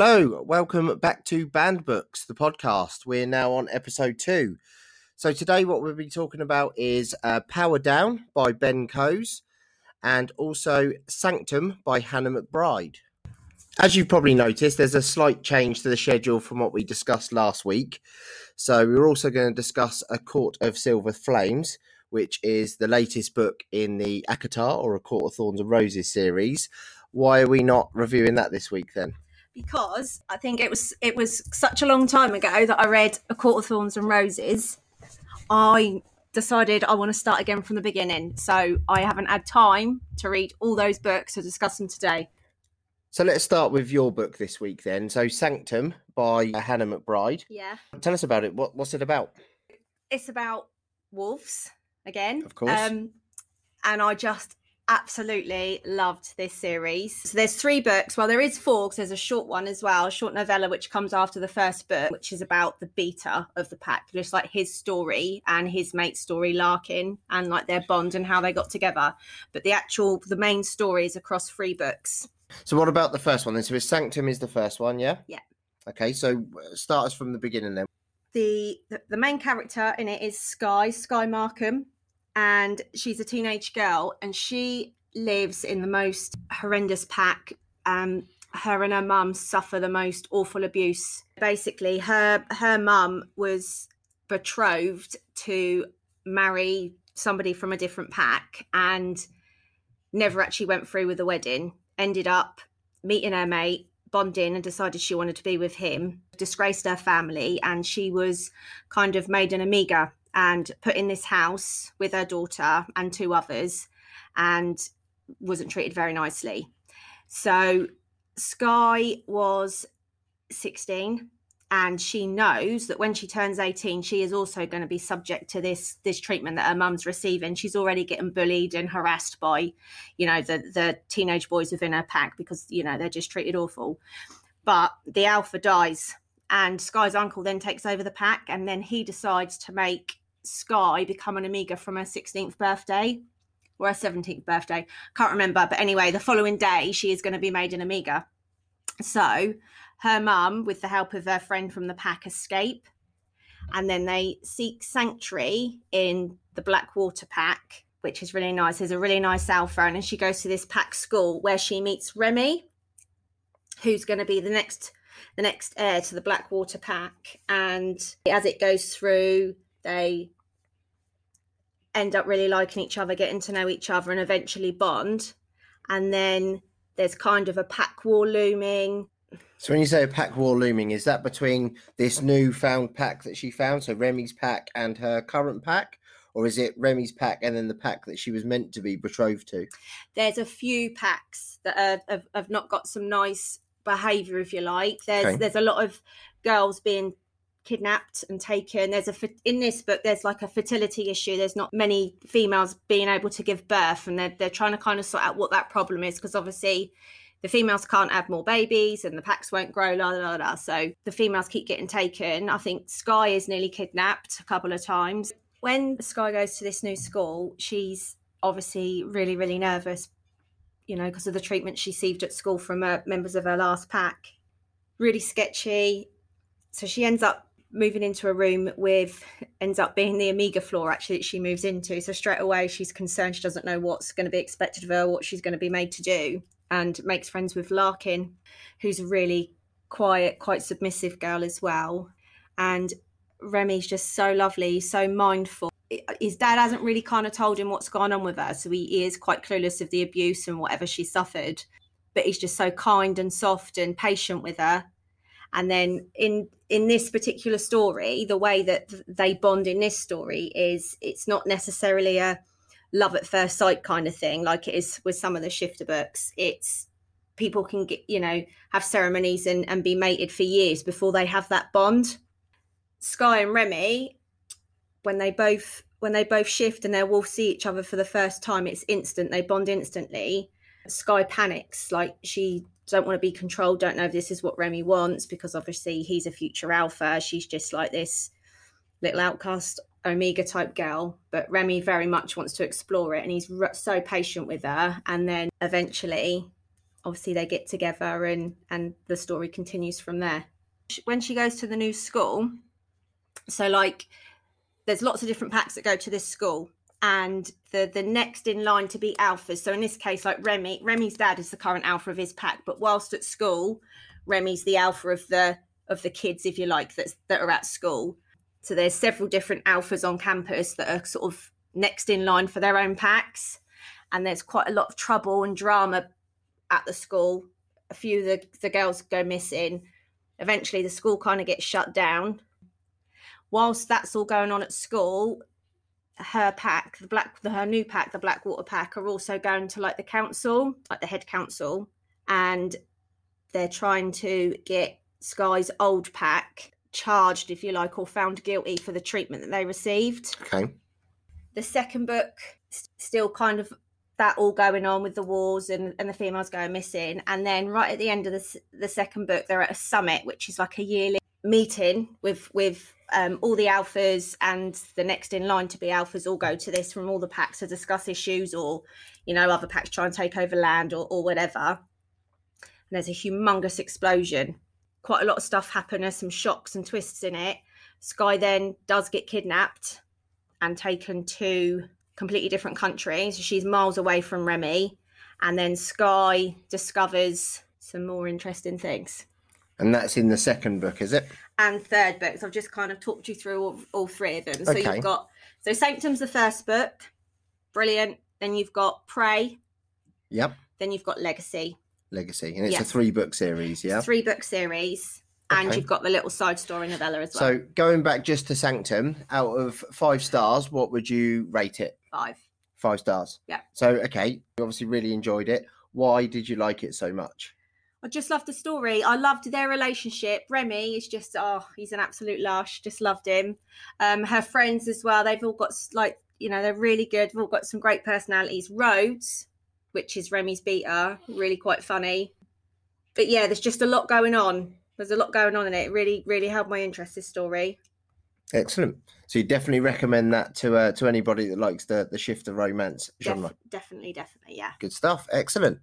Hello, welcome back to Banned Books, the podcast. We're now on episode two. So, today, what we'll be talking about is uh, Power Down by Ben Coes and also Sanctum by Hannah McBride. As you've probably noticed, there's a slight change to the schedule from what we discussed last week. So, we're also going to discuss A Court of Silver Flames, which is the latest book in the ACOTAR or A Court of Thorns and Roses series. Why are we not reviewing that this week then? Because I think it was it was such a long time ago that I read A Court of Thorns and Roses. I decided I want to start again from the beginning, so I haven't had time to read all those books to discuss them today. So let's start with your book this week then. So Sanctum by Hannah McBride. Yeah, Tell us about it. What what's it about? it's about wolves again, Of course. um, and I just absolutely loved this series. So there's three books. Well, there is four because there's a short one as well, a short novella which comes after the first book, which is about the beta of the pack, just like his story and his mate's story, Larkin, and like their bond and how they got together. But the actual, the main story is across three books. So what about the first one then? So Sanctum is the first one, yeah? Yeah. Okay, so uh, start us from the beginning then. the the- the main character in it is Sky Sky Markham, and she's a teenage girl, and she lives in the most horrendous pack. Um, her and her mum suffer the most awful abuse. Basically, her her mum was betrothed to marry somebody from a different pack, and never actually went through with the wedding. Ended up meeting her mate, bonding, and decided she wanted to be with him. Disgraced her family, and she was kind of made an omega and put in this house with her daughter and two others, and wasn't treated very nicely. So Sky was 16 and she knows that when she turns 18 she is also going to be subject to this this treatment that her mum's receiving she's already getting bullied and harassed by you know the the teenage boys within her pack because you know they're just treated awful but the alpha dies and sky's uncle then takes over the pack and then he decides to make sky become an omega from her 16th birthday or her 17th birthday can't remember but anyway the following day she is going to be made an omega so her mum, with the help of her friend from the pack, escape. And then they seek sanctuary in the Blackwater pack, which is really nice. There's a really nice alpha. And she goes to this pack school where she meets Remy, who's going to be the next the next heir to the Blackwater pack. And as it goes through, they end up really liking each other, getting to know each other, and eventually bond. And then there's kind of a pack war looming. So when you say a pack war looming, is that between this new found pack that she found, so Remy's pack and her current pack? Or is it Remy's pack and then the pack that she was meant to be betrothed to? there's a few packs that are, have, have not got some nice behavior if you like there's Okay. there's a lot of girls being kidnapped and taken. There's a in this book there's like a fertility issue. There's not many females being able to give birth and they're, they're trying to kind of sort out what that problem is because obviously the females can't have more babies and the packs won't grow la la la so the females keep getting taken. I think sky is nearly kidnapped a couple of times. When sky goes to this new school she's obviously really really nervous you know because of the treatment she received at school from uh, members of her last pack. Really sketchy. So she ends up moving into a room with ends up being the omega floor actually that she moves into. So straight away she's concerned. She doesn't know what's going to be expected of her what she's going to be made to do and makes friends with larkin who's a really quiet quite submissive girl as well. And remy's just so lovely so mindful. His dad hasn't really kind of told him what's gone on with her so he, he is quite clueless of the abuse and whatever she suffered. But he's just so kind and soft and patient with her and then in in this particular story the way that they bond in this story is it's not necessarily a love at first sight kind of thing like it is with some of the shifter books. It's people can get you know have ceremonies and, and be mated for years before they have that bond. Sky and remy when they both when they both shift and they will see each other for the first time it's instant they bond instantly. Sky panics like she don't want to be controlled don't know if this is what remy wants because obviously he's a future alpha she's just like this little outcast omega type girl but remy very much wants to explore it and he's so patient with her and then eventually obviously they get together and and the story continues from there. When she goes to the new school so like there's lots of different packs that go to this school and the the next in line to be alphas so in this case like remy remy's dad is the current alpha of his pack but whilst at school remy's the alpha of the of the kids if you like that that are at school. So there's several different alphas on campus that are sort of next in line for their own packs. And there's quite a lot of trouble and drama at the school. A few of the, the girls go missing. Eventually the school kind of gets shut down. Whilst that's all going on at school her pack the black the, her new pack the blackwater pack are also going to like the council like the head council and they're trying to get sky's old pack charged if you like or found guilty for the treatment that they received Okay. the second book s- still kind of that all going on with the wars and, and the females going missing and then right at the end of the, the second book they're at a summit which is like a yearly meeting with with um, all the alphas and the next in line to be alphas all go to this from all the packs to discuss issues or you know other packs try and take over land or, or whatever and there's a humongous explosion quite a lot of stuff happen there's some shocks and twists in it sky then does get kidnapped and taken to completely different countries. She's miles away from Remy, and then Sky discovers some more interesting things. And that's in the second book, is it? And third books, I've just kind of talked you through all, all three of them. So Okay. you've got so Sanctum's the first book, brilliant. Then you've got Prey. Yep. Then you've got Legacy. Legacy. And it's Yeah. a three book series, yeah? Three book series, and Okay. you've got the little side story novella as well. So going back just to Sanctum, out of five stars, what would you rate it? Five. Five stars. Yeah. So okay, you obviously really enjoyed it. Why did you like it so much? I just loved the story. I loved their relationship. Remy is just oh, he's an absolute lush. Just loved him. Um, her friends as well. They've all got like you know they're really good. They've all got some great personalities. Rhodes, which is Remy's beta, really quite funny. But yeah, there's just a lot going on. There's a lot going on in it. It really, really held my interest. This story. Excellent. So you definitely recommend that to uh, to anybody that likes the the shifter romance Def- genre. definitely, definitely, yeah. Good stuff. Excellent.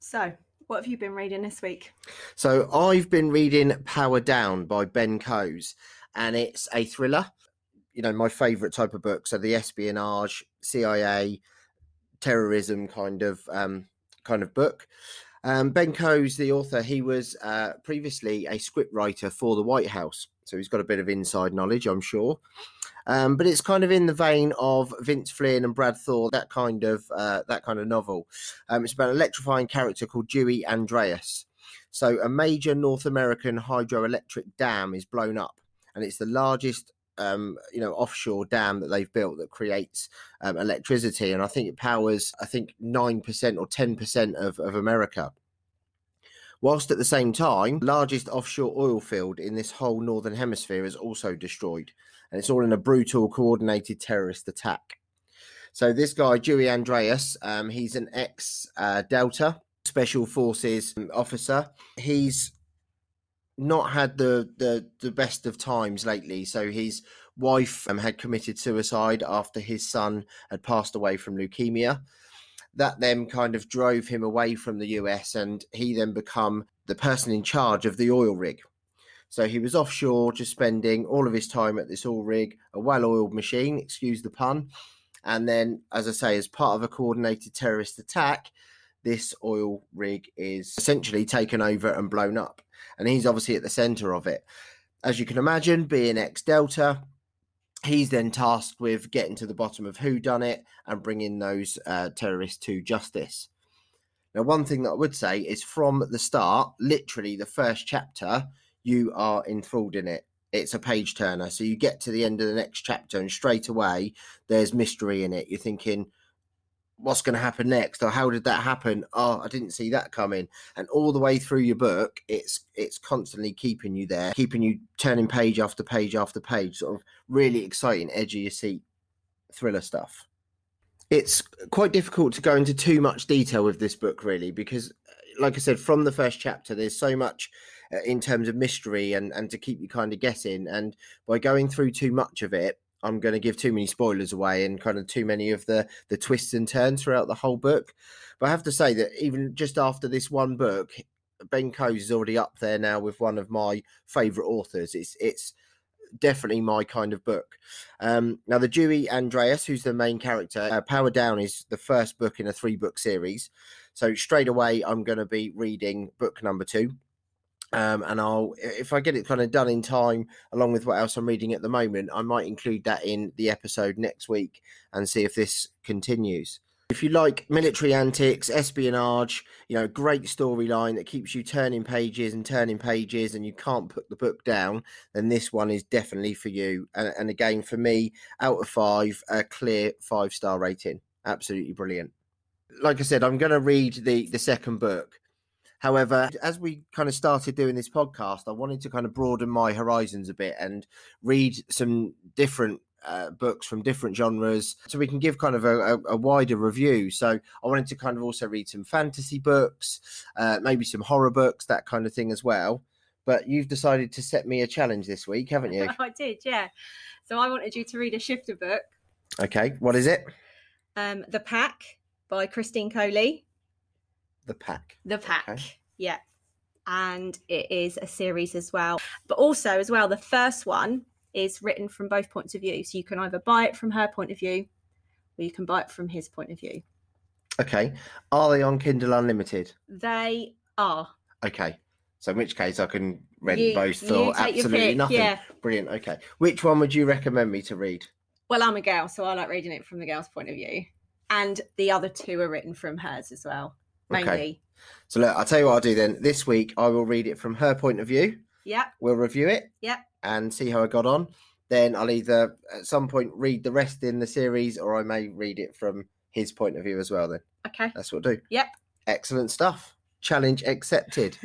So, what have you been reading this week? So I've been reading Power Down by Ben Coes, and it's a thriller. You know, my favourite type of book. So the espionage, CIA, terrorism kind of um, kind of book. Um, ben Coes the author, he was uh, previously a scriptwriter for the White House, so he's got a bit of inside knowledge, I'm sure. Um, but it's kind of in the vein of Vince Flynn and Brad Thor, that kind of uh, that kind of novel. Um, it's about an electrifying character called Dewey Andreas. So, a major North American hydroelectric dam is blown up, and it's the largest, um, you know, offshore dam that they've built that creates um, electricity, and I think it powers, I think, nine percent or ten percent of of America. Whilst at the same time, largest offshore oil field in this whole northern hemisphere is also destroyed, and it's all in a brutal, coordinated terrorist attack. So this guy, Dewey Andreas, um, he's an ex uh, Delta Special Forces officer. He's not had the, the the best of times lately. So his wife um, had committed suicide after his son had passed away from leukemia. That then kind of drove him away from the US, and he then become the person in charge of the oil rig. So he was offshore, just spending all of his time at this oil rig, a well-oiled machine, excuse the pun. And then, as I say, as part of a coordinated terrorist attack, this oil rig is essentially taken over and blown up. And he's obviously at the center of it. As you can imagine, being ex Delta, he's then tasked with getting to the bottom of who done it and bringing those uh, terrorists to justice. Now, one thing that I would say is from the start, literally the first chapter, you are enthralled in it. It's a page turner. So you get to the end of the next chapter, and straight away, there's mystery in it. You're thinking, what's going to happen next or how did that happen? Oh i didn't see that coming. And all the way through your book it's it's constantly keeping you there keeping you turning page after page after page sort of really exciting edge of your seat thriller stuff. It's quite difficult to go into too much detail with this book really because uh, like i said from the first chapter there's so much uh, in terms of mystery and and to keep you kind of guessing and by going through too much of it I'm going to give too many spoilers away and kind of too many of the the twists and turns throughout the whole book. But I have to say that even just after this one book, Ben Coes is already up there now with one of my favourite authors. It's it's definitely my kind of book. Um, now, the Dewey Andreas, who's the main character, uh, Power Down is the first book in a three book series. So straight away, I'm going to be reading book number two. Um, and I'll, if I get it kind of done in time, along with what else I'm reading at the moment, I might include that in the episode next week and see if this continues. If you like military antics, espionage, you know, great storyline that keeps you turning pages and turning pages and you can't put the book down, then this one is definitely for you. And, and again, for me, out of five, a clear five star rating. Absolutely brilliant. Like I said, I'm going to read the, the second book. However, as we kind of started doing this podcast, I wanted to kind of broaden my horizons a bit and read some different uh, books from different genres so we can give kind of a, a, a, wider review. So I wanted to kind of also read some fantasy books, uh, maybe some horror books, that kind of thing as well. But you've decided to set me a challenge this week, haven't you? I did, yeah. So I wanted you to read a shifter book. Okay, what is it? Um, the Pack by Christine Coley. The Pack. The Pack, okay. yeah. And it is a series as well. But also, as well, the first one is written from both points of view. So you can either buy it from her point of view or you can buy it from his point of view. Okay. Are they on Kindle Unlimited? They are. Okay. So in which case I can rent you, both for absolutely nothing. Yeah. Brilliant. Okay. Which one would you recommend me to read? Well, I'm a girl, so I like reading it from the girl's point of view. And the other two are written from hers as well. Mainly. Okay. So look, I'll tell you what I'll do then. This week I will read it from her point of view. Yeah. We'll review it. Yeah and see how I got on. Then I'll either at some point read the rest in the series or I may read it from his point of view as well then. Okay. That's what I'll do. Yep. Excellent stuff. Challenge accepted.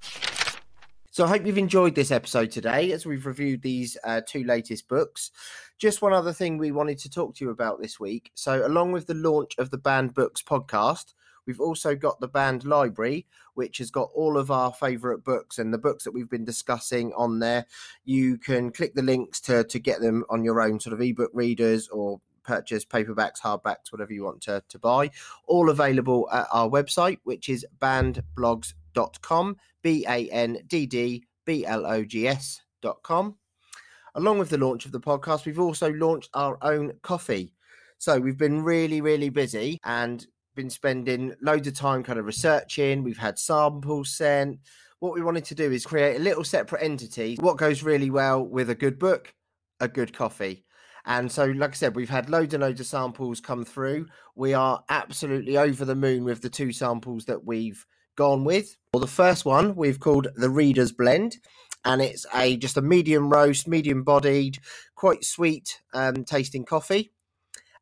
so I hope you've enjoyed this episode today as we've reviewed these uh, two latest books. Just one other thing we wanted to talk to you about this week. So, along with the launch of the Banned Books podcast, We've also got the band library, which has got all of our favorite books and the books that we've been discussing on there. You can click the links to, to get them on your own sort of ebook readers or purchase paperbacks, hardbacks, whatever you want to, to buy. All available at our website, which is banddblogs.com, B A N D D B L O G S.com. Along with the launch of the podcast, we've also launched our own coffee. So we've been really, really busy and been spending loads of time kind of researching. We've had samples sent. What we wanted to do is create a little separate entity. What goes really well with a good book? A good coffee. And so, like I said, we've had loads and loads of samples come through. We are absolutely over the moon with the two samples that we've gone with. Well, the first one we've called the Reader's Blend, and it's a just a medium roast, medium bodied, quite sweet um, tasting coffee.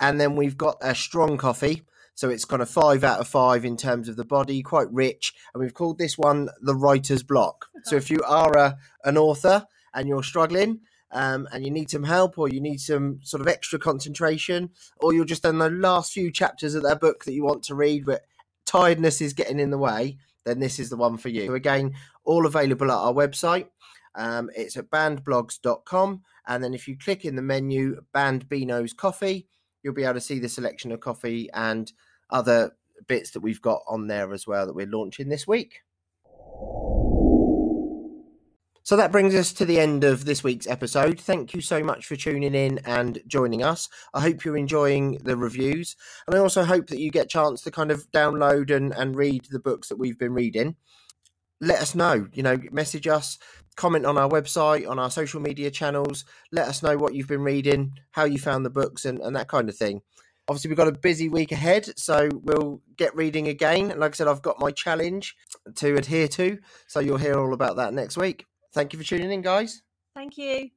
And then we've got a strong coffee, so it's kind of five out of five in terms of the body, quite rich. And we've called this one the writer's block. So if you are a, an author and you're struggling, um, and you need some help or you need some sort of extra concentration or you're just in the last few chapters of that book that you want to read but tiredness is getting in the way then this is the one for you so again all available at our website um, it's at banddblogs.com and then if you click in the menu banned beano's coffee you'll be able to see the selection of coffee and other bits that we've got on there as well that we're launching this week. So that brings us to the end of this week's episode. Thank you so much for tuning in and joining us. I hope you're enjoying the reviews. And I also hope that you get a chance to kind of download and, and read the books that we've been reading. Let us know, you know, message us, comment on our website, on our social media channels. Let us know what you've been reading, how you found the books, and, and that kind of thing. Obviously, we've got a busy week ahead, so we'll get reading again. And like I said, I've got my challenge to adhere to, so you'll hear all about that next week. Thank you for tuning in, guys. Thank you.